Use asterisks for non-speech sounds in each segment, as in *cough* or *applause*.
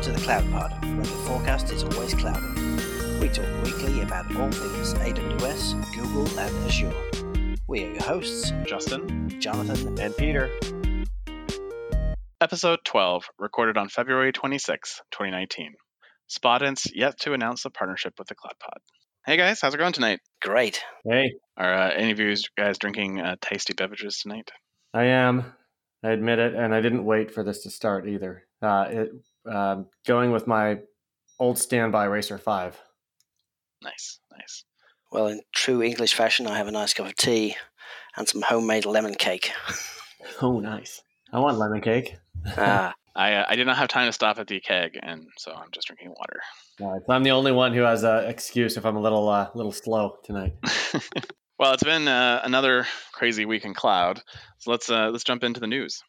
Welcome to the Cloud Pod, where the forecast is always cloudy. We talk weekly about all things AWS, Google, and Azure. We are your hosts, Justin, Jonathan, and Peter. Episode 12, recorded on February 26, 2019. Spotinst yet to announce a partnership with the Cloud Pod. Hey guys, how's it going tonight? Great. Hey, Are uh, any of you guys drinking uh, tasty beverages tonight? I am. I admit it, and I didn't wait for this to start either. Uh, it, um going with my old standby Racer Five. Nice, nice. Well, in true English fashion, I have a nice cup of tea and some homemade lemon cake. *laughs* Oh, nice. I want lemon cake. ah, *laughs* I uh, I did not have time to stop at the keg, and so I'm just drinking water. All right, so I'm the only one who has an excuse if I'm a little uh, little slow tonight. *laughs* well, it's been uh, another crazy week in cloud, so let's uh, let's jump into the news.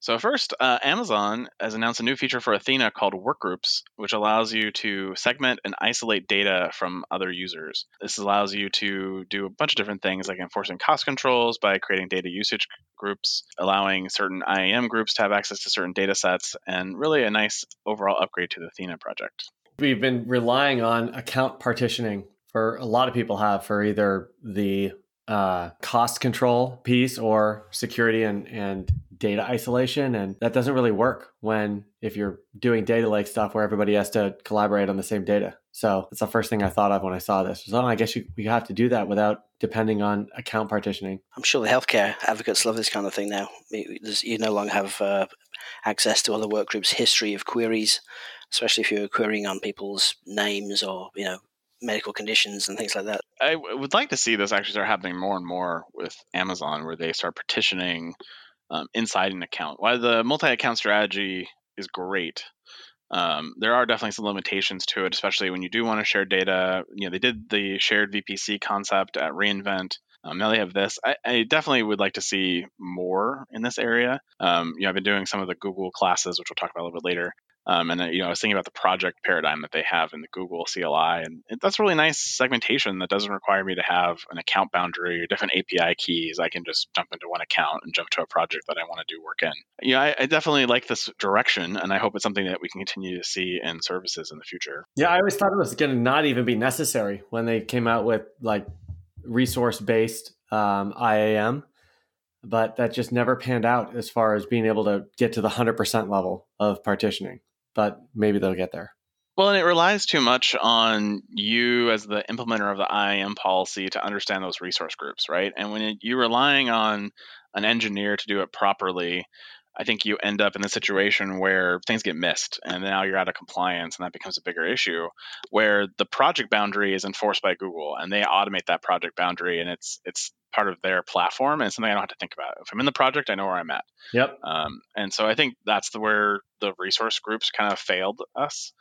So first, uh, Amazon has announced a new feature for Athena called Workgroups, which allows you to segment and isolate data from other users. This allows you to do a bunch of different things, like enforcing cost controls by creating data usage groups, allowing certain IAM groups to have access to certain data sets, and really a nice overall upgrade to the Athena project. We've been relying on account partitioning for a lot of people have for either the uh, cost control piece or security and, and data isolation. And that doesn't really work when if you're doing data lake stuff where everybody has to collaborate on the same data. So that's the first thing I thought of when I saw this. Was, oh, I guess you, we have to do that without depending on account partitioning. I'm sure the healthcare advocates love this kind of thing now. You you no longer have uh, access to other work groups' history of queries, especially if you're querying on people's names or you know medical conditions and things like that. I would like to see this actually start happening more and more with Amazon, where they start partitioning um, inside an account. While the multi-account strategy is great, um, there are definitely some limitations to it, especially when you do want to share data. You know, they did the shared VPC concept at reInvent. Um, now they have this. I, I, definitely would like to see more in this area. Um, you know, I've been doing some of the Google classes, which we'll talk about a little bit later. Um, and you know, I was thinking about the project paradigm that they have in the Google CLI, and that's really nice segmentation that doesn't require me to have an account boundary or different API keys. I can just jump into one account and jump to a project that I want to do work in. You know, I, I definitely like this direction, and I hope it's something that we can continue to see in services in the future. Yeah, I always thought it was going to not even be necessary when they came out with like resource based um, IAM but that just never panned out as far as being able to get to the 100% level of partitioning but maybe they'll get there. Well, and it relies too much on you as the implementer of the IAM policy to understand those resource groups, right? And when you're relying on an engineer to do it properly, I think you end up in the situation where things get missed and now you're out of compliance and that becomes a bigger issue where the project boundary is enforced by Google and they automate that project boundary and it's it's part of their platform and something I don't have to think about. If I'm in the project, I know where I'm at. Yep. Um, and so I think that's the where the resource groups kind of failed us.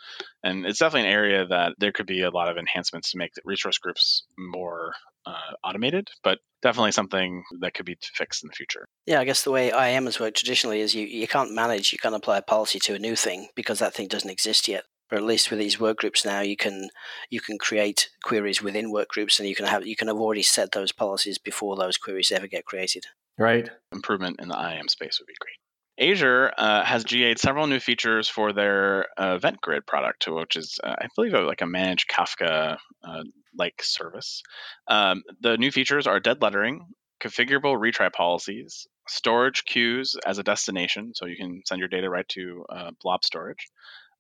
And it's definitely an area that there could be a lot of enhancements to make the resource groups more uh, automated, but definitely something that could be fixed in the future. Yeah, I guess the way IAM has worked traditionally is you, you can't manage, you can't apply a policy to a new thing because that thing doesn't exist yet. But at least with these workgroups now, you can you can create queries within workgroups and you can have you can have already set those policies before those queries ever get created. Right. Improvement in the IAM space would be great. Azure uh, has GA'd several new features for their uh, Event Grid product, which is, uh, I believe, like a managed Kafka uh, like service. Um, the new features are dead lettering, configurable retry policies, storage queues as a destination, so you can send your data right to uh, blob storage,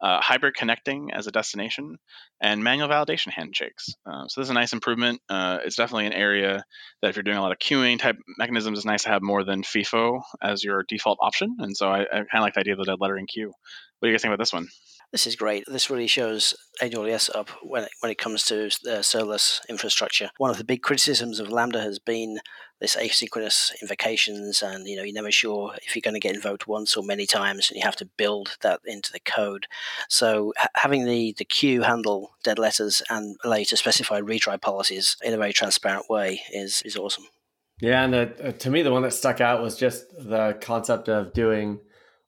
uh, hybrid connecting as a destination, and manual validation handshakes. Uh, so this is a nice improvement. Uh, it's definitely an area that if you're doing a lot of queuing type mechanisms, it's nice to have more than FIFO as your default option. And so I, I kind of like the idea of dead lettering queue. What do you guys think about this one? This is great. This really shows AWS up when it, when it comes to uh, serverless infrastructure. One of the big criticisms of Lambda has been this asynchronous invocations, and you know you're never sure if you're going to get invoked once or many times, and you have to build that into the code. So ha- having the the queue handle dead letters and allow you to specify retry policies in a very transparent way is is awesome. Yeah, and the, uh, to me, the one that stuck out was just the concept of doing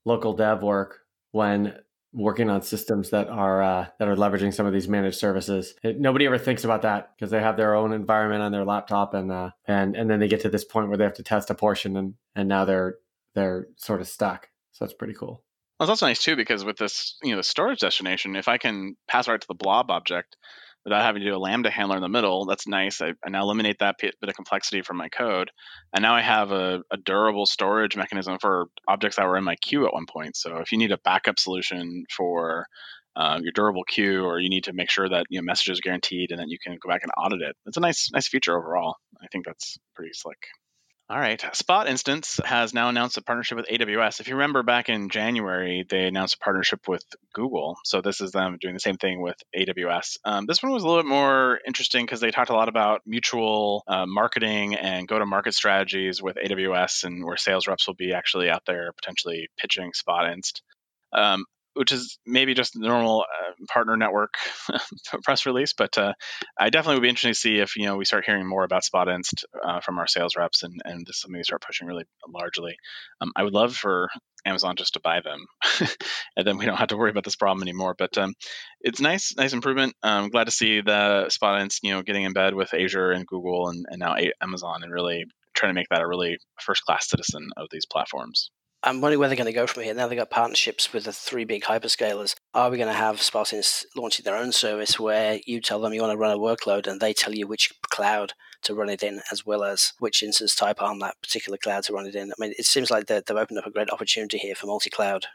local dev work when working on systems that are uh, that are leveraging some of these managed services. It, nobody ever thinks about that because they have their own environment on their laptop, and uh, and and then they get to this point where they have to test a portion, and and now they're they're sort of stuck. So that's pretty cool. Well, it's also nice too because with this, you know, the storage destination, if I can pass right to the blob object without having to do a Lambda handler in the middle, that's nice. I, I now eliminate that bit of complexity from my code, and now I have a, a durable storage mechanism for objects that were in my queue at one point. So if you need a backup solution for uh, your durable queue, or you need to make sure that you know messages are guaranteed, and then you can go back and audit it. It's a nice nice feature overall. I think that's pretty slick. All right. Spotinst has now announced a partnership with AWS. If you remember back in January, they announced a partnership with Google. So this is them doing the same thing with AWS. Um, this one was a little bit more interesting because they talked a lot about mutual uh, marketing and go to market strategies with AWS and where sales reps will be actually out there potentially pitching Spotinst. Um, which is maybe just the normal uh, partner network *laughs* press release. But uh, I definitely would be interested to see if you know we start hearing more about SpotInst uh, from our sales reps, and and this is something we start pushing really largely. Um, I would love for Amazon just to buy them, *laughs* and then we don't have to worry about this problem anymore. But um, it's nice, nice improvement. I'm glad to see the SpotInst you know getting in bed with Azure and Google and, and now Amazon, and really trying to make that a really first class citizen of these platforms. Um, I'm wondering where they're going to go from here. Now they've got partnerships with the three big hyperscalers. Are we going to have SpotInst launching their own service where you tell them you want to run a workload and they tell you which cloud to run it in, as well as which instance type on that particular cloud to run it in? I mean, it seems like they've opened up a great opportunity here for multi cloud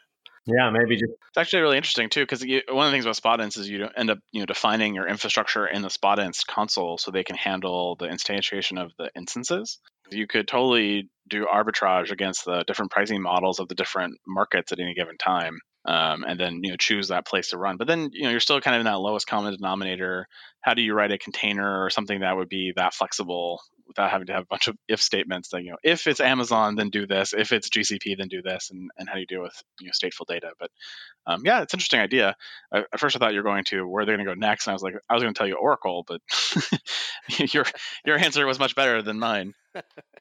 yeah, maybe just. It's actually really interesting too, because one of the things about SpotInst is you end up, you know, defining your infrastructure in the SpotInst console so they can handle the instantiation of the instances. You could totally do arbitrage against the different pricing models of the different markets at any given time. Um, and then you know choose that place to run. But then you know you're still kind of in that lowest common denominator. How do you write a container or something that would be that flexible without having to have a bunch of if statements that you know if it's Amazon then do this, if it's GCP then do this, and, and how do you deal with you know stateful data. But um, yeah, it's an interesting idea. I, at first, I thought you were going to where they're going to go next, and I was like, I was going to tell you Oracle, but *laughs* your your answer was much better than mine.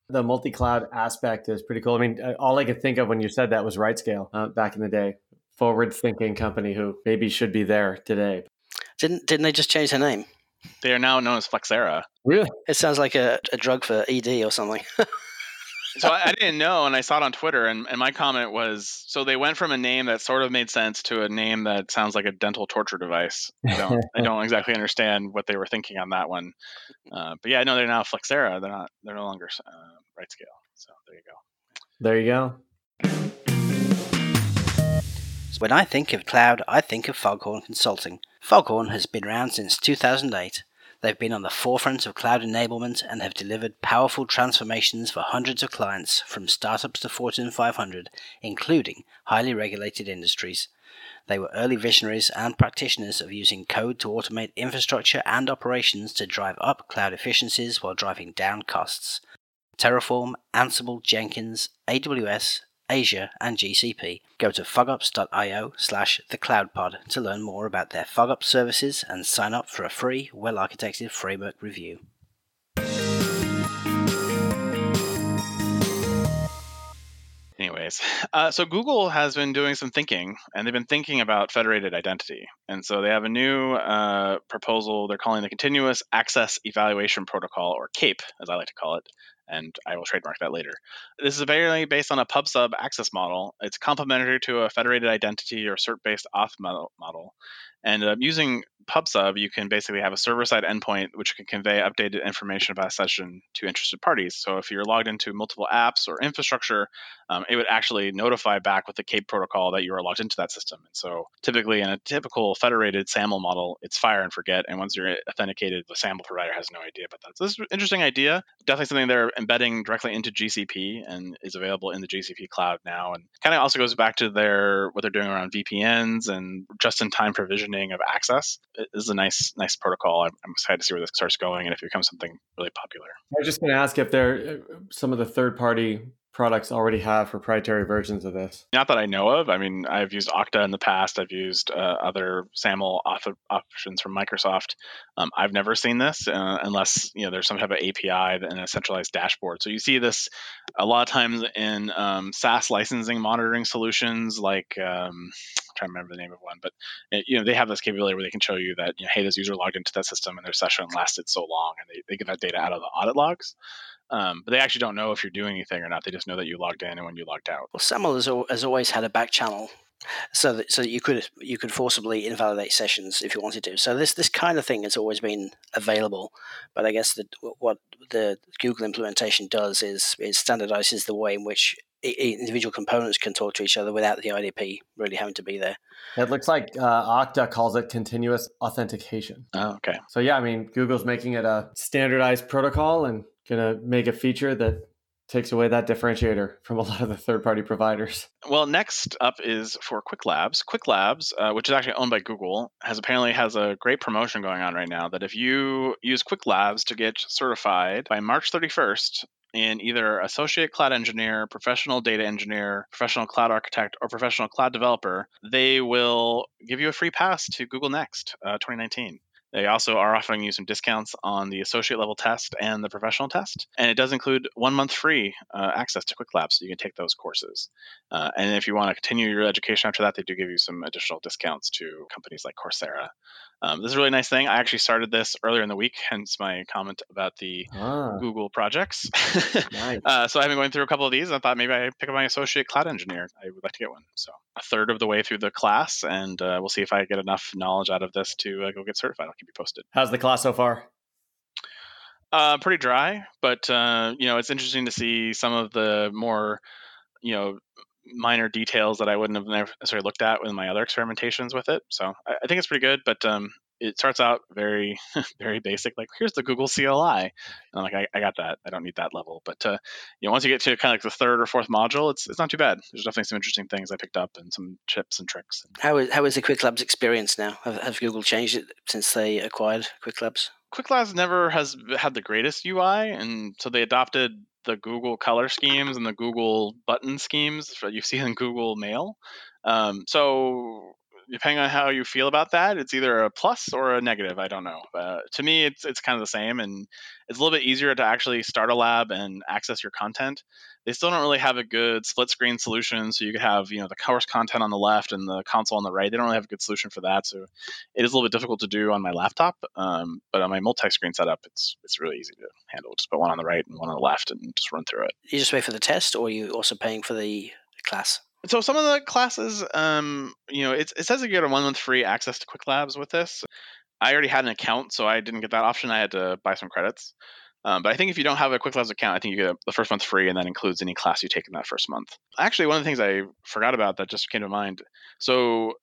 The multi-cloud aspect is pretty cool. I mean, uh, all I could think of when you said that was RightScale uh, back in the day. Forward-thinking company who maybe should be there today. Didn't didn't they just change their name? They are now known as Flexera. Really? It sounds like a, a drug for ED or something. *laughs* so I, I, didn't know, and I saw it on Twitter, and, and my comment was, so they went from a name that sort of made sense to a name that sounds like a dental torture device. I don't, I *laughs* don't exactly understand what they were thinking on that one. Uh, but yeah, I know they're now Flexera. They're not. They're no longer uh, RightScale. So there you go. There you go. When I think of cloud, I think of Foghorn Consulting. Foghorn has been around since 2008. They've been on the forefront of cloud enablement and have delivered powerful transformations for hundreds of clients, from startups to Fortune 500, including highly regulated industries. They were early visionaries and practitioners of using code to automate infrastructure and operations to drive up cloud efficiencies while driving down costs. Terraform, Ansible, Jenkins, AWS, Azure, and GCP. Go to fogops.io slash thecloudpod to learn more about their FogOps services and sign up for a free, well-architected framework review. Anyways, uh, so Google has been doing some thinking, and they've been thinking about federated identity. And so they have a new uh, proposal they're calling the Continuous Access Evaluation Protocol, or CAPE, as I like to call it and I will trademark that later. This is very based on a PubSub access model. It's complementary to a federated identity or cert-based auth model, and uh, using PubSub, you can basically have a server-side endpoint which can convey updated information about a session to interested parties. So if you're logged into multiple apps or infrastructure, um, it would actually notify back with the CAPE protocol that you are logged into that system. And so typically in a typical federated SAML model, it's fire and forget. And once you're authenticated, the SAML provider has no idea about that. So this is an interesting idea. Definitely something they're embedding directly into GCP and is available in the GCP cloud now. And kind of also goes back to their what they're doing around VPNs and just-in-time provisioning of access is a nice nice protocol. I'm, I'm, excited to see where this starts going and if it becomes something really popular. I was just going to ask if there some of the third party products already have proprietary versions of this? Not that I know of. I mean, I've used Okta in the past. I've used uh, other SAML options from Microsoft. Um, I've never seen this uh, unless you know there's some type of API and a centralized dashboard. So you see this a lot of times in um, SaaS licensing monitoring solutions, like um, trying to remember the name of one, but you know they have this capability where they can show you that you know, hey, this user logged into that system and their session lasted so long, and they, they get that data out of the audit logs. Um, but they actually don't know if you're doing anything or not. They just know that you logged in and when you logged out. Well, SAML has, has always had a back channel So that, so that you could you could forcibly invalidate sessions if you wanted to. So this this kind of thing has always been available, but I guess that what the Google implementation does is is standardizes the way in which individual components can talk to each other without the IDP really having to be there. It looks like uh, Okta calls it continuous authentication. Oh, okay. So yeah, I mean, Google's making it a standardized protocol and going to make a feature that takes away that differentiator from a lot of the third-party providers. Well, next up is for Qwiklabs. Quick Labs, uh, which is actually owned by Google, has apparently has a great promotion going on right now. That if you use Qwiklabs to get certified by March 31st, in either associate cloud engineer, professional data engineer, professional cloud architect, or professional cloud developer, they will give you a free pass to Google Next uh, 2019. They also are offering you some discounts on the associate level test and the professional test. And it does include one month free uh, access to Qwiklabs, so you can take those courses. Uh, and if you want to continue your education after that, they do give you some additional discounts to companies like Coursera. Um, this is a really nice thing. I actually started this earlier in the week, hence my comment about the ah. Google projects. *laughs* nice. uh, so I've been going through a couple of these. I thought maybe I pick up my associate cloud engineer. I would like to get one. So a third of the way through the class, and uh, we'll see if I get enough knowledge out of this to uh, go get certified. I'll keep you posted. How's the class so far? Uh, pretty dry, but uh, you know it's interesting to see some of the more you know minor details that I wouldn't have necessarily looked at with my other experimentations with it. So I, I think it's pretty good, but um, it starts out very, *laughs* very basic. Like here's the Google CLI, and I'm like, I, I got that. I don't need that level. But uh, you know, once you get to kind of like the third or fourth module, it's it's not too bad. There's definitely some interesting things I picked up and some tips and tricks. How is how is the Qwiklabs experience now? Have, have Google changed it since they acquired Qwiklabs? Quick Labs never has had the greatest UI, and so they adopted the Google color schemes and the Google button schemes that you see in Google Mail. Um, so depending on how you feel about that, it's either a plus or a negative. I don't know. Uh, to me, it's it's kind of the same, and it's a little bit easier to actually start a lab and access your content. They still don't really have a good split screen solution, so you could have you know the course content on the left and the console on the right. They don't really have a good solution for that, so it is a little bit difficult to do on my laptop. Um, but on my multi-screen setup, it's it's really easy to handle. Just put one on the right and one on the left, and just run through it. You just pay for the test, or are you also paying for the class? So some of the classes, um, you know, it, says you get a one month free access to Qwiklabs with this. I already had an account, so I didn't get that option. I had to buy some credits. Um, but I think if you don't have a Qwiklabs account, I think you get the first month free, and that includes any class you take in that first month. Actually, one of the things I forgot about that just came to mind. So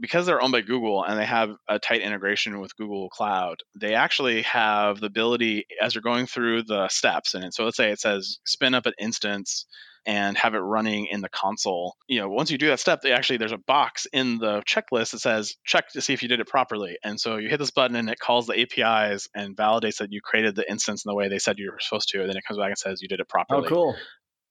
because they're owned by Google and they have a tight integration with Google Cloud, they actually have the ability as you're going through the steps. And so let's say it says spin up an instance and have it running in the console. You know, once you do that step, they actually there's a box in the checklist that says check to see if you did it properly. And so you hit this button and it calls the APIs and validates that you created the instance in the way they said you were supposed to. And then it comes back and says you did it oh, properly. Oh, cool.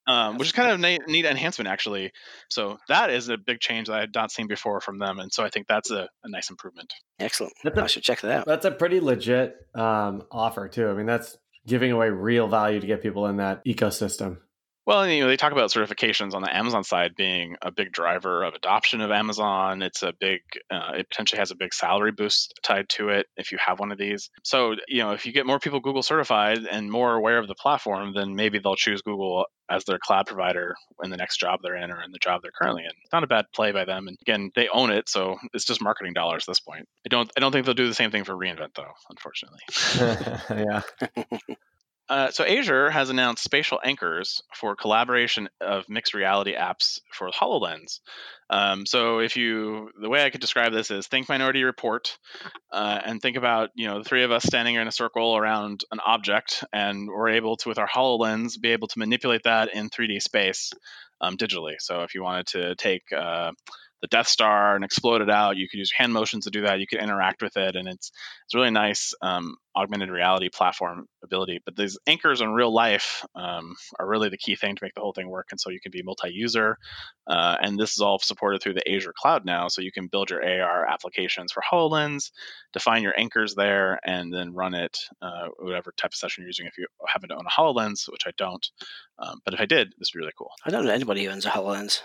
Um, which is kind of a neat enhancement actually. So that is a big change that I had not seen before from them, and so I think that's a, a nice improvement. Excellent. I should check that out. That's a pretty legit um, offer too. I mean, that's giving away real value to get people in that ecosystem. Well, you know, they talk about certifications on the Amazon side being a big driver of adoption of Amazon. It's a big, uh, it potentially has a big salary boost tied to it if you have one of these. So, you know, if you get more people Google certified and more aware of the platform, then maybe they'll choose Google as their cloud provider in the next job they're in or in the job they're currently in. It's not a bad play by them. And again, they own it, so it's just marketing dollars at this point. I don't, I don't think they'll do the same thing for reInvent though, unfortunately. *laughs* yeah. *laughs* Uh, so Azure has announced spatial anchors for collaboration of mixed reality apps for HoloLens. Um, so if you, the way I could describe this is think Minority Report, uh, and think about you know the three of us standing in a circle around an object, and we're able to with our Hololens be able to manipulate that in 3D space um, digitally. So if you wanted to take uh, the Death Star and explode it out. You could use hand motions to do that. You could interact with it, and it's it's really nice um, augmented reality platform ability. But these anchors in real life um, are really the key thing to make the whole thing work. And so you can be multi-user, uh, and this is all supported through the Azure cloud now. So you can build your AR applications for Hololens, define your anchors there, and then run it uh, whatever type of session you're using. If you happen to own a Hololens, which I don't, um, but if I did, this would be really cool. I don't know anybody who owns a Hololens.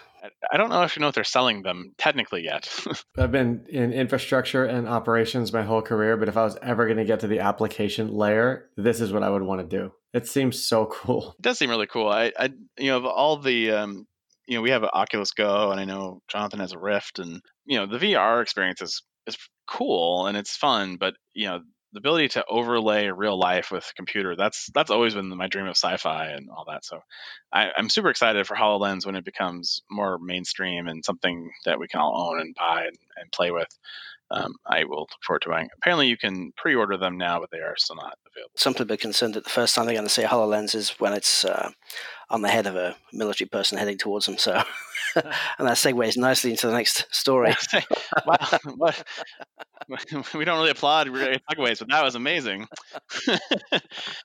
I don't know if you know if they're selling them technically yet. *laughs* I've been in infrastructure and operations my whole career, but if I was ever going to get to the application layer, this is what I would want to do. It seems so *laughs* cool. It does seem really cool. I, I you know, of all the um, you know, we have an Oculus Go, and I know Jonathan has a Rift, and you know, the VR experience is is cool and it's fun, but you know, the ability to overlay real life with computer that's that's always been my dream of sci-fi and all that so I, am super excited for hololens when it becomes more mainstream and something that we can all own and buy and, and play with um, I will look forward to buying. Apparently, you can pre-order them now, but they are still not available. Some people are concerned that the first time they're going to see a Hololens is when it's uh, on the head of a military person heading towards them. So, *laughs* and that segues nicely into the next story. *laughs* wow, *laughs* we don't really applaud segues, but that was amazing.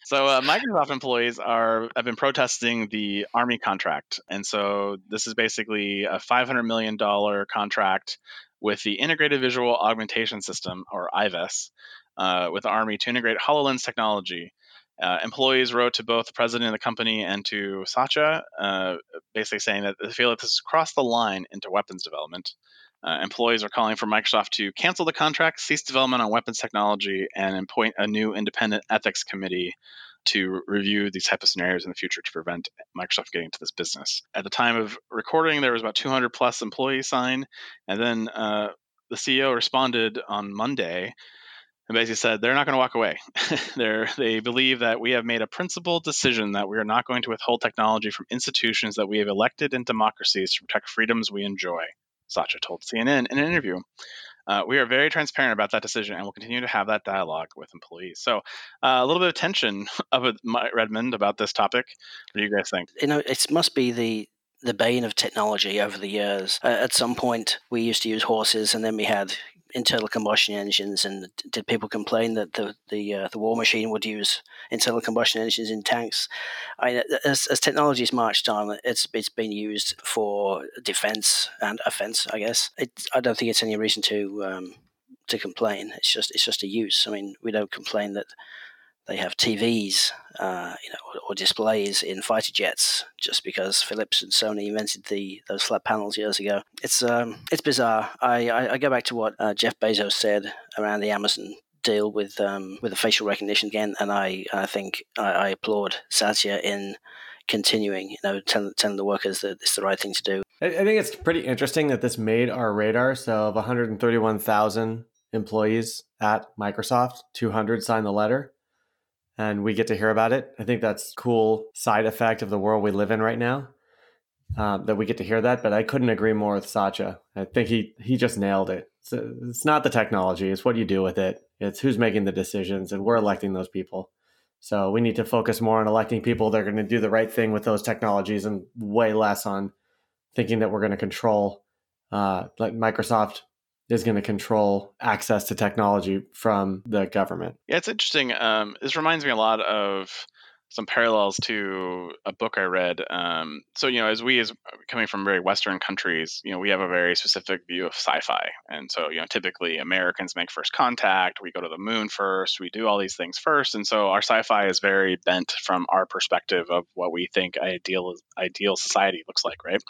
so, uh, Microsoft employees are have been protesting the Army contract, and so this is basically a 500 million dollar contract with the Integrated Visual Augmentation System, or IVAS, uh, with the Army to integrate HoloLens technology. Uh, employees wrote to both the president of the company and to Satya, uh, basically saying that they feel that this has crossed the line into weapons development. Uh, employees are calling for Microsoft to cancel the contract, cease development on weapons technology, and appoint a new independent ethics committee to review these type of scenarios in the future to prevent Microsoft getting into this business. At the time of recording, there was about 200 plus employees signed, and then uh, the CEO responded on Monday and basically said they're not going to walk away. *laughs* they believe that we have made a principled decision that we are not going to withhold technology from institutions that we have elected in democracies to protect freedoms we enjoy. Satya told CNN in an interview. Uh, we are very transparent about that decision and will continue to have that dialogue with employees. So, uh, a little bit of tension *laughs* of Redmond about this topic. What do you guys think? You know, it must be the the bane of technology over the years. Uh, at some point, we used to use horses, and then we had internal combustion engines, and did people complain that the the uh, the war machine would use internal combustion engines in tanks? I mean, as, as technology's marched on, it's it's been used for defense and offense. I guess it, I don't think it's any reason to um, to complain. It's just it's just a use. I mean, we don't complain that they have TVs, uh, you know, or, or, displays in fighter jets just because Philips and Sony invented the those flat panels years ago. It's um, it's bizarre. I, I, I go back to what uh, Jeff Bezos said around the Amazon deal with um, with the facial recognition again, and I I think I, I applaud Satya in continuing, you know, telling, telling the workers that it's the right thing to do. I think it's pretty interesting that this made our radar. So of 131,000 employees at Microsoft, 200 signed the letter and we get to hear about it. I think that's cool side effect of the world we live in right now. Um, that we get to hear that, but I couldn't agree more with Satya. I think he he just nailed it. It's, it's not the technology; it's what you do with it. It's who's making the decisions, and we're electing those people. So we need to focus more on electing people that are going to do the right thing with those technologies, and way less on thinking that we're going to control, uh, like Microsoft is going to control access to technology from the government. Yeah, it's interesting. Um, this reminds me a lot of some parallels to a book I read. Um, so, you know, as we, as coming from very Western countries, you know, we have a very specific view of sci-fi, and so, you know, typically Americans make first contact. We go to the moon first. We do all these things first, and so our sci-fi is very bent from our perspective of what we think ideal ideal society looks like, right?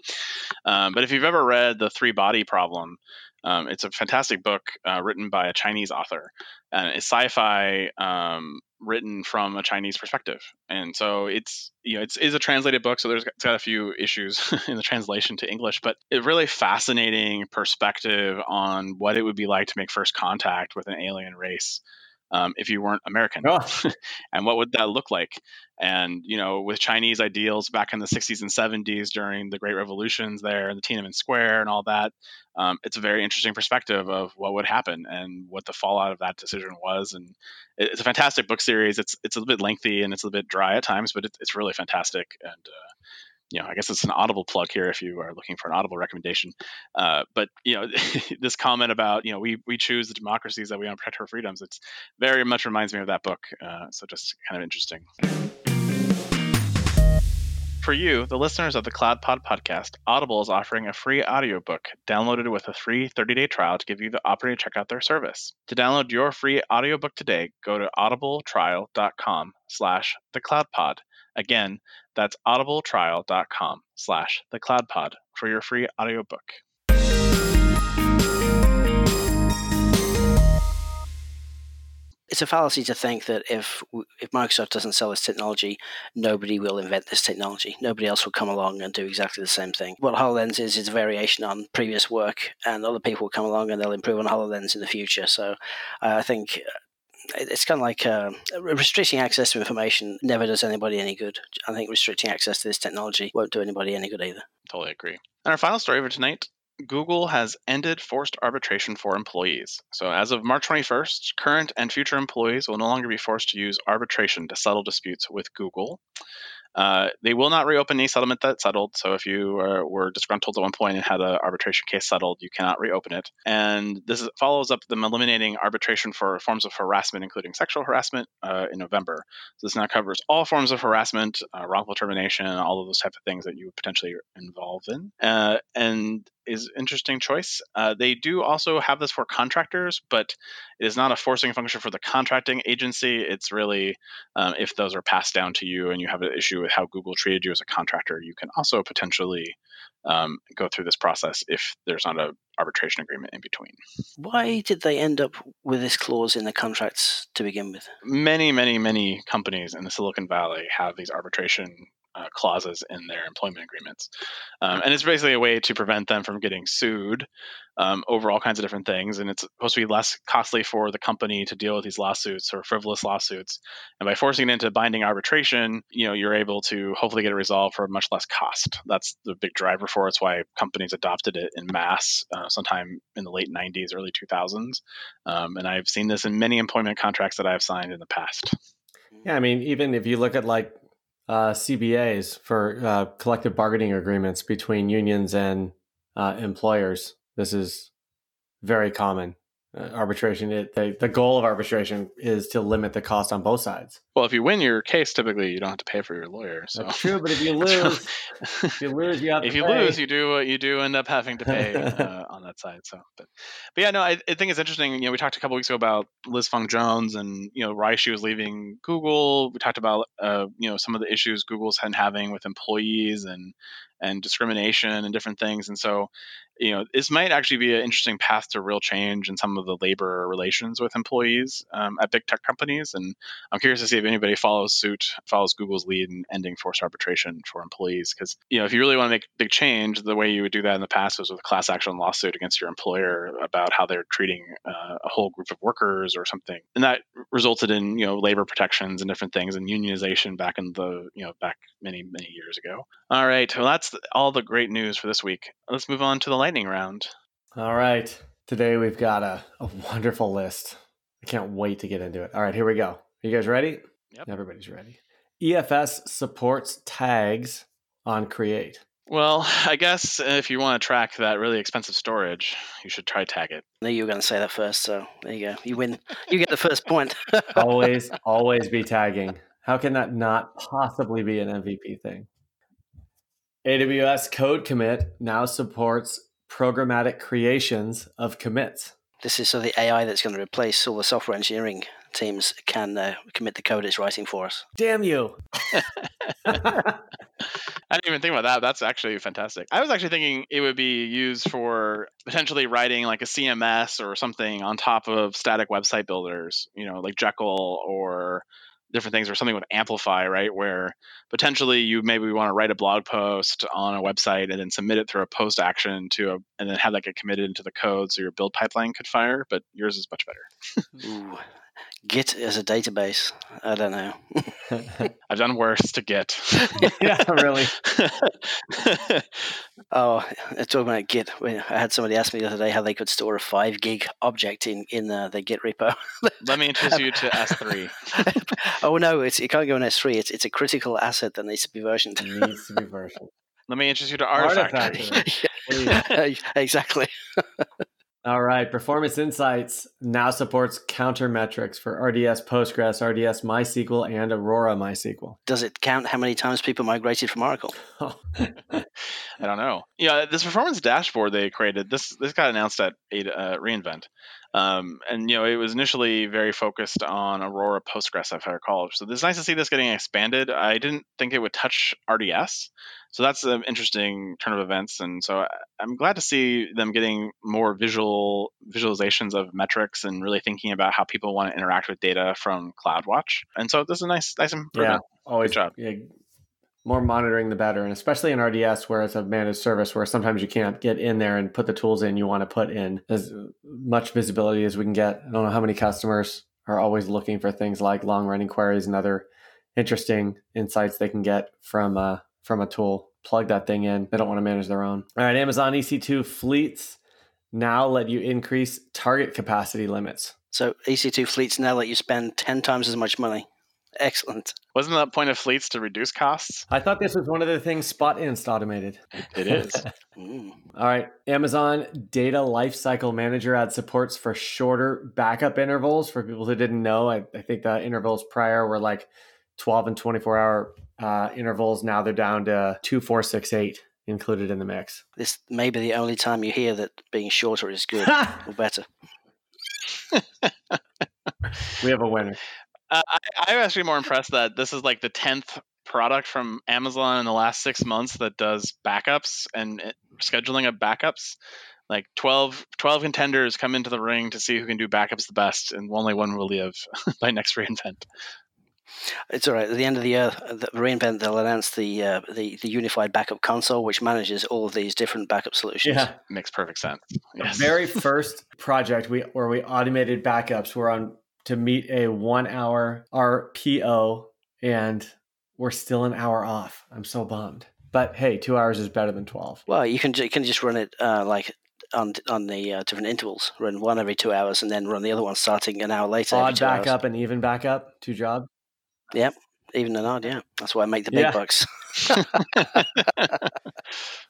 Um, but if you've ever read the Three Body Problem, um, it's a fantastic book uh, written by a Chinese author, and it's sci-fi um, written from a Chinese perspective. And so it's you know it's is a translated book, so there's it's got a few issues *laughs* in the translation to English, but a really fascinating perspective on what it would be like to make first contact with an alien race um, if you weren't American, oh. *laughs* and what would that look like? And you know, with Chinese ideals back in the 60s and 70s during the Great Revolutions there, and the Tiananmen Square and all that, um, it's a very interesting perspective of what would happen and what the fallout of that decision was. And it's a fantastic book series. It's it's a little bit lengthy and it's a little bit dry at times, but it's, it's really fantastic. And uh, you know, I guess it's an audible plug here if you are looking for an audible recommendation. Uh, but you know, *laughs* this comment about you know we we choose the democracies that we want to protect our freedoms. It's very much reminds me of that book. Uh, so just kind of interesting. For you, the listeners of the Cloud Pod podcast, Audible is offering a free audiobook downloaded with a free 30-day trial to give you the opportunity to check out their service. To download your free audiobook today, go to audibletrial.com slash thecloudpod. Again, that's audibletrial.com slash thecloudpod for your free audiobook. It's a fallacy to think that if if Microsoft doesn't sell this technology, nobody will invent this technology. Nobody else will come along and do exactly the same thing. What HoloLens is is a variation on previous work, and other people will come along and they'll improve on HoloLens in the future. So uh, I think it's kind of like uh, restricting access to information never does anybody any good. I think restricting access to this technology won't do anybody any good either. Totally agree. And our final story for tonight Google has ended forced arbitration for employees. So, as of March 21st, current and future employees will no longer be forced to use arbitration to settle disputes with Google. Uh, they will not reopen any settlement that settled. So if you were disgruntled at one point and had an arbitration case settled, you cannot reopen it. And this is, follows up them eliminating arbitration for forms of harassment, including sexual harassment, uh, in November. So this now covers all forms of harassment, uh, wrongful termination, all of those type of things that you would potentially involve in. Uh, and is interesting choice. Uh, they do also have this for contractors, but it is not a forcing function for the contracting agency. It's really um, if those are passed down to you and you have an issue with how Google treated you as a contractor, you can also potentially um, go through this process if there's not a arbitration agreement in between. Why did they end up with this clause in the contracts to begin with? Many, many, many companies in the Silicon Valley have these arbitration uh, clauses in their employment agreements. Um, and it's basically a way to prevent them from getting sued um, over all kinds of different things. And it's supposed to be less costly for the company to deal with these lawsuits or frivolous lawsuits. And by forcing it into binding arbitration, you know, you're able to hopefully get it resolved for much less cost. That's the big driver for it. It's why companies adopted it in mass uh, sometime in the late 90s, early 2000s. Um, and I've seen this in many employment contracts that I've signed in the past. Yeah, I mean, even if you look at like uh, CBAs for uh, collective bargaining agreements between unions and uh, employers. This is very common. Uh, arbitration, it, the, the goal of arbitration is to limit the cost on both sides. Well, if you win your case, typically you don't have to pay for your lawyer. So. That's true, but if you *laughs* lose, if you lose, you have if you pay. lose, you do what you do end up having to pay uh, on that side. So, but but yeah, no, I, I, think it's interesting. You know, we talked a couple weeks ago about Liz Fong Jones and you know why she was leaving Google. We talked about uh, you know some of the issues Google's been having with employees and and discrimination and different things. And so, you know, this might actually be an interesting path to real change in some of the labor relations with employees um, at big tech companies. And I'm curious to see if anybody follows suit, follows Google's lead in ending forced arbitration for employees. Because, you know, if you really want to make big change, the way you would do that in the past was with a class action lawsuit against your employer about how they're treating uh, a whole group of workers or something. And that resulted in, you know, labor protections and different things and unionization back in the, you know, back many, many years ago. All right. Well, that's all the great news for this week. Let's move on to the lightning round. All right. Today we've got a, a wonderful list. I can't wait to get into it. All right, here we go. Are you guys ready? Yep. Everybody's ready. EFS supports tags on Create. Well, *laughs* I guess if you want to track that really expensive storage, you should try Tagit. I knew you were going to say that first, so there you go. You win. You get the first point. *laughs* always, always be tagging. How can that not possibly be an MVP thing? AWS Code Commit now supports programmatic creations of commits. This is so the AI that's going to replace all the software engineering teams can uh, commit the code it's writing for us. Damn you! *laughs* *laughs* I didn't even think about that. That's actually fantastic. I was actually thinking it would be used for potentially writing like a CMS or something on top of static website builders, you know, like Jekyll or different things or something with amplify right where potentially you maybe want to write a blog post on a website and then submit it through a post action to a and then have that get committed into the code so your build pipeline could fire but yours is much better Ooh. Git as a database. I don't know. *laughs* I've done worse to Git. *laughs* yeah, really. *laughs* oh, talking about Git. I had somebody ask me the other day how they could store a five gig object in in uh, the Git repo. Let me introduce you to S3. oh no, it's it can't go in S3. It's it's a critical asset that needs to be versioned. It needs to be versioned. Let me introduce you to Artifactory. Artifactory. exactly. All right, Performance Insights now supports counter metrics for RDS Postgres, RDS MySQL, and Aurora MySQL. Does it count how many times people migrated from Oracle? *laughs* I don't know. Yeah, this performance dashboard they created this this got announced at uh, reInvent, um, and you know it was initially very focused on Aurora Postgres, if I recall. So it's nice to see this getting expanded. I didn't think it would touch RDS, so that's an interesting turn of events. And so I'm glad to see them getting more visual visualizations of metrics and really thinking about how people want to interact with data from CloudWatch. And so this is a nice nice improvement. Yeah, always Good job. Yeah, more monitoring the better and especially in rds where it's a managed service where sometimes you can't get in there and put the tools in you want to put in as much visibility as we can get. I don't know how many customers are always looking for things like long running queries and other interesting insights they can get from uh, from a tool. Plug that thing in. They don't want to manage their own. All right amazon ec2 fleets now let you increase target capacity limits. So ec2 fleets now let you spend 10 times as much money Excellent. Wasn't that point of fleets to reduce costs? I thought this was one of the things Spotinst automated. It is. mm. *laughs* All right. Amazon Data Lifecycle Manager adds supports for shorter backup intervals. For people who didn't know, I, I think the intervals prior were like 12 and 24 hour uh, intervals. Now they're down to 2, 4, 6, 8 included in the mix. This may be the only time you hear that being shorter is good *laughs* or better. we have a winner. Uh, I, I'm actually more impressed that this is like the tenth product from Amazon in the last six months that does backups and eh, scheduling of backups. Like 12, 12 contenders come into the ring to see who can do backups the best, and only one will live *laughs* by next reInvent. It's all right. At the end of the year, the reInvent, they'll announce the, uh, the the unified backup console, which manages all of these different backup solutions. Yeah, makes perfect sense. Yes. The very *laughs* first project we where we automated backups were on to meet a one hour RPO and we're still an hour off. I'm so bummed. But hey, two hours is better than 12. Well, you can, you can just run it uh, like on on the uh, different intervals. Run one every two hours and then run the other one starting an hour later. Odd back up and even back up. two jobs. Yep, even and odd. Yeah, that's why I make the big yeah. bucks. *laughs* *laughs* *laughs*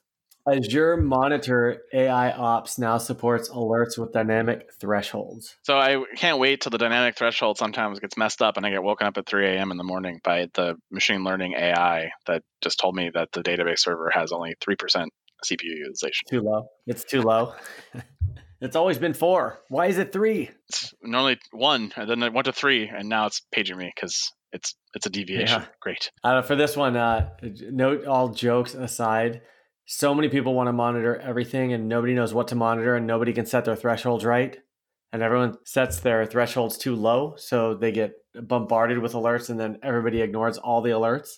Azure Monitor AI Ops now supports alerts with dynamic thresholds. So I can't wait till the dynamic threshold sometimes gets messed up and I get woken up at 3 a.m. in the morning by the machine learning AI that just told me that the database server has only 3% CPU utilization. Too low. It's too low. *laughs* it's always been four. Why is it three? It's normally one, and then it went to three, and now it's paging me because it's it's a deviation. Yeah. Great. Uh, for this one, uh, note all jokes aside so many people want to monitor everything and nobody knows what to monitor and nobody can set their thresholds right. And everyone sets their thresholds too low so they get bombarded with alerts and then everybody ignores all the alerts.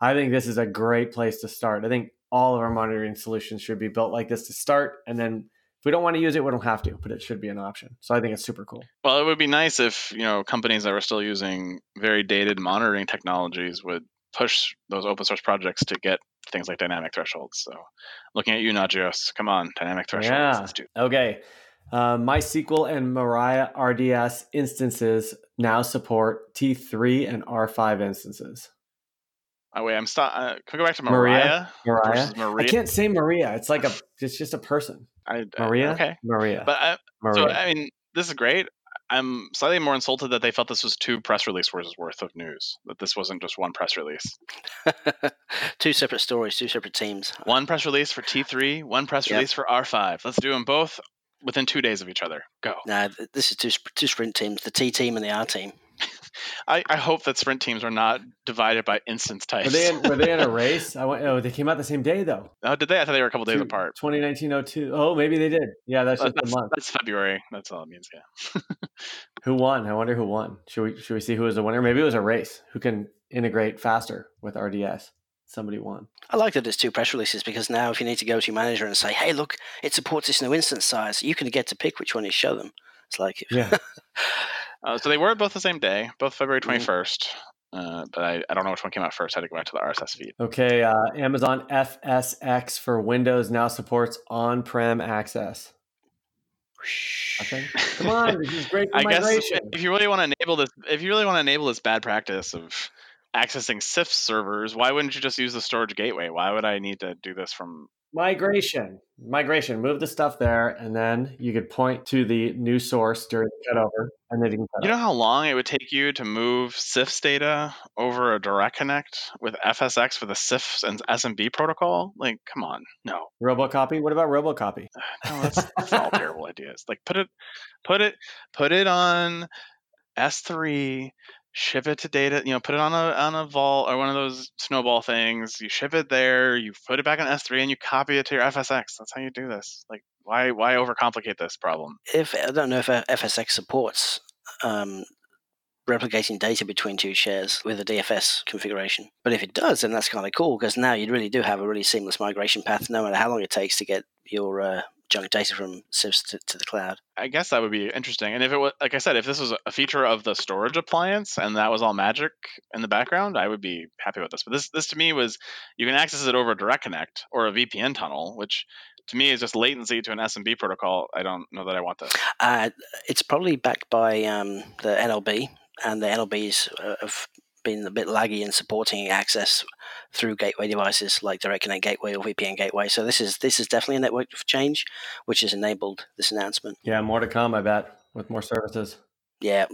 I think this is a great place to start. I think all of our monitoring solutions should be built like this to start and then if we don't want to use it we don't have to but it should be an option. So i think it's super cool. Well it would be nice if you know companies that were still using very dated monitoring technologies would push those open source projects to get things like dynamic thresholds. So looking at you, Nagios, come on, dynamic thresholds. Yeah. Okay. Uh, MySQL and Mirai RDS instances now support T3 and R5 instances. Oh wait, I'm stop. Uh, can we go back to Maria? Maria. Maria. I can't say Maria. It's like a. *laughs* It's just a person. I, Maria. Okay. Maria. But I, Maria. so I mean, this is great. I'm slightly more insulted that they felt this was two press release worth of news. That this wasn't just one press release. *laughs* two separate stories, two separate teams. One press release for T3, one press yep. release for R5. Let's do them both within two days of each other. Go. Nah, this is two two sprint teams: the T team and the R team. I, I hope that sprint teams are not divided by instance types. Were they in, were they in a *laughs* race? I went, oh, they came out the same day though. Oh, did they? I thought they were a couple days apart. 2019-02. Oh, maybe they did. Yeah, that's just that's, a month. That's February. That's all it means. Yeah. *laughs* who won? I wonder who won. Should we should we see who was the winner? Maybe it was a race. Who can integrate faster with RDS? Somebody won. I like that there's two press releases because now if you need to go to your manager and say, "Hey, look, it supports this new instance size," you can get to pick which one you show them. It's like yeah. *laughs* Uh, so they were both the same day, both February 21st. Uh, but I, I don't know which one came out first. I had to go back to the RSS feed. Okay. Uh, Amazon FSx for Windows now supports on prem access. Okay. Come *laughs* on, this is great I migration. guess if you really want to enable this, if you really want to enable this bad practice of accessing CIFS servers, why wouldn't you just use the storage gateway? Why would I need to do this from Migration. Migration. Move the stuff there, and then you could point to the new source during the cutover, and then you can cut You know how long it would take you to move CIFS data over a direct connect with FSX for the CIFS and SMB protocol? Like, come on, no, Robocopy. What about Robocopy? Uh, no, that's, that's all terrible ideas. Like, put it, put it, put it on S3, ship it to data. You know, put it on a on a vault or one of those snowball things. You ship it there. You put it back on S3, and you copy it to your FSX. That's how you do this. Like, why why overcomplicate this problem? If I don't know if FSX supports um, replicating data between two shares with a DFS configuration, but if it does, then that's kind of cool because now you really do have a really seamless migration path, no matter how long it takes to get your uh, junk data from CIFS to, to the cloud. I guess that would be interesting. And if it was, like I said, if this was a feature of the storage appliance and that was all magic in the background, I would be happy with this. But this, this to me was you can access it over direct connect or a VPN tunnel, which to me is just latency to an SMB protocol. I don't know that I want this. Uh, it's probably backed by um, the NLB, and the NLBs uh, have been a bit laggy in supporting access through gateway devices like Direct Connect Gateway or VPN Gateway. So this is this is definitely a network change, which has enabled this announcement. Yeah, more to come, I bet, with more services. Yeah,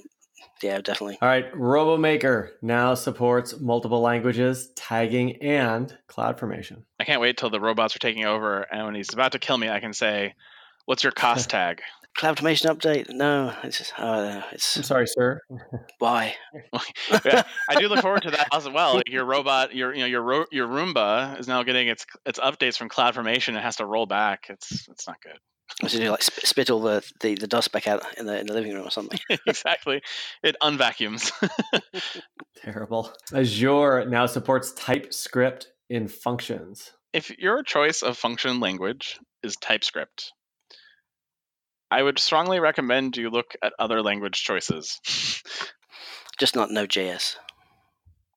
yeah, definitely. All right, RoboMaker now supports multiple languages, tagging, and cloud formation. I can't wait till the robots are taking over, and when he's about to kill me, I can say, "What's your cost *laughs* tag?" Cloud formation update? No, it's just, uh, it's I'm sorry, sir. *laughs* why. *laughs* Yeah, I do look forward to that as well. Your robot, your you know your ro- your Roomba is now getting its its updates from CloudFormation. It has to roll back. It's it's not good. Was it like sp- spit all the, the, the dust back out in the in the living room or something? *laughs* exactly. It unvacuums. Terrible. Azure now supports TypeScript in functions. if your choice of function language is TypeScript, I would strongly recommend you look at other language choices. just not Node.js.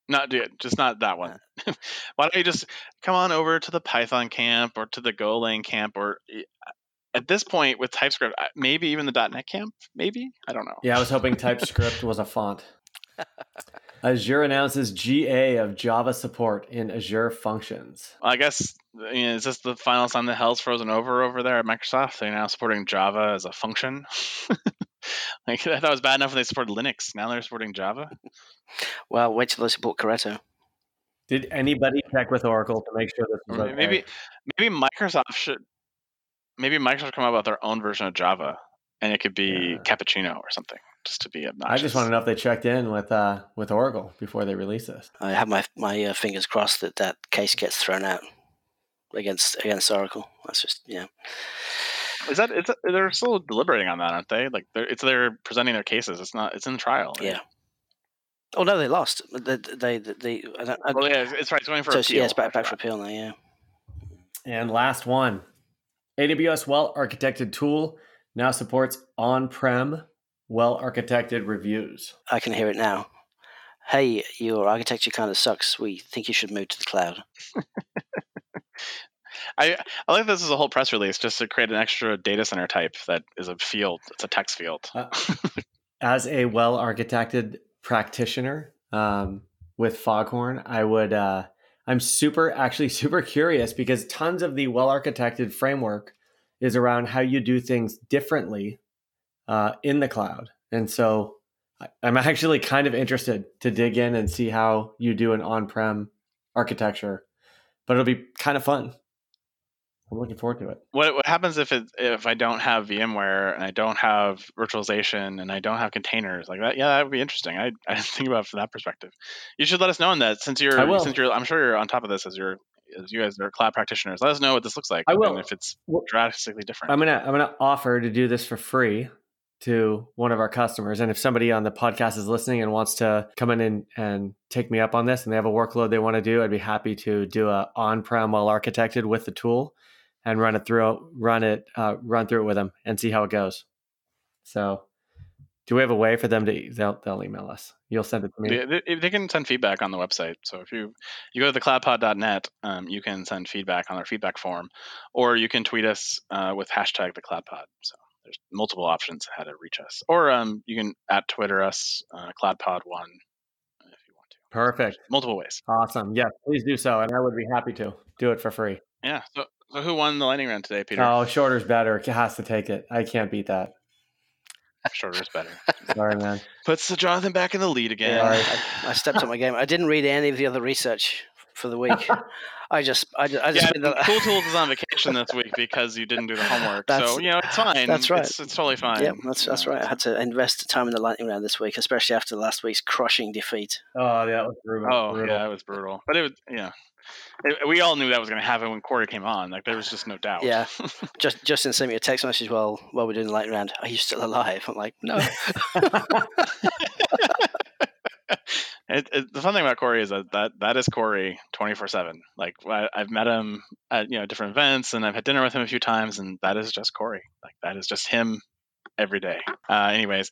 Not do just not that one. *laughs* Why don't you just come on over to the Python camp or to the Golang camp or at this point with TypeScript, uh, maybe even the .NET camp, maybe I don't know. Yeah, I was hoping *laughs* TypeScript was a font. *laughs* Azure announces GA of Java support in Azure Functions. I guess you know, is this the final sign that hell's frozen over over there at Microsoft? They're now supporting Java as a function. *laughs* like I thought it was bad enough when they supported Linux. Now they're supporting Java. Well, wait till they support Corretto. Did anybody check with Oracle to make sure this was okay? Maybe maybe Microsoft should maybe Microsoft come up with their own version of Java, and it could be Yeah. Cappuccino or something, just to be obnoxious. I just want to know if they checked in with uh, with Oracle before they release this. I have my my uh, fingers crossed that that case gets thrown out against against Oracle. That's just yeah. Is that it's they're still deliberating on that, aren't they? Like they're, it's they're presenting their cases. It's not. It's in trial. right? Yeah. Oh no, they lost. They they they. they I don't, I, Well, yeah, it's, it's right. It's going for so appeal. yeah, it's back back for appeal now. Yeah. And last one, AWS well architected tool now supports on-prem well architected reviews. I can hear it now. Hey, your architecture kind of sucks. We think you should move to the cloud. *laughs* I I like this as a whole press release just to create an extra data center type that is a field. It's a text field. Uh, As a well architected practitioner um, with Foghorn, I would. Uh, I'm super, actually, *laughs* super curious because tons of the well architected framework is around how you do things differently uh, in the cloud, and so I'm actually kind of interested to dig in and see how you do an on-prem architecture, but it'll be kind of fun. I'm looking forward to it. What what happens if it if I don't have VMware and I don't have virtualization and I don't have containers like that? Yeah, that would be interesting. I I didn't think about it from that perspective. You should let us know on that since you're since you're I'm sure you're on top of this as you're as you guys are cloud practitioners. Let us know what this looks like I will. and if it's drastically different. I'm gonna I'm gonna offer to do this for free to one of our customers. And if somebody on the podcast is listening and wants to come in and, and take me up on this and they have a workload they want to do, I'd be happy to do a on-prem well architected with the tool and run it through run it uh, run through it with them and see how it goes. So do we have a way for them to they'll they'll email us. You'll send it to me. They, can send feedback on the website. So if you you go to the thecloudpod.net, um, you can send feedback on our feedback form, or you can tweet us uh, with hashtag the thecloudpod. So there's multiple options how to reach us, or um, you can at Twitter us uh, cloudpod one if you want to. Perfect. multiple ways. Awesome. Yeah, please do so. And I would be happy to do it for free. Yeah. So, so who won the lightning round today, Peter? Oh, shorter's better. It has to take it. I can't beat that. Shorter is better. Sorry, man. Puts Jonathan back in the lead again. Yeah, I, I stepped up my game. I didn't read any of the other research for the week. *laughs* I just, I just, I just yeah, the, Cool Tools is on vacation this week because you didn't do the homework. That's- so you know it's fine. that's right. It's, it's totally fine. yeah, that's that's Uh, right. I had to invest time in the lightning round this week, especially after last week's crushing defeat. Oh, yeah, that was brutal. Oh brutal. yeah, it was brutal. But it was yeah. It- we all knew that was going to happen when Corey came on. Like there was just no doubt. Yeah. *laughs* Just Justin sent me a text message while while we're doing the lightning round. Are you still alive? I'm like, no. *laughs* *laughs* It, it, the fun thing about Corey is that that, that is Corey twenty four seven. Like I, I've met him at you know different events, and I've had dinner with him a few times, and that is just Corey. Like that is just him every day. Uh, anyways,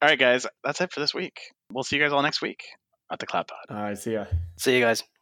all right, guys, that's it for this week. We'll see you guys all next week at the Cloud Pod. All right, see ya. See you guys.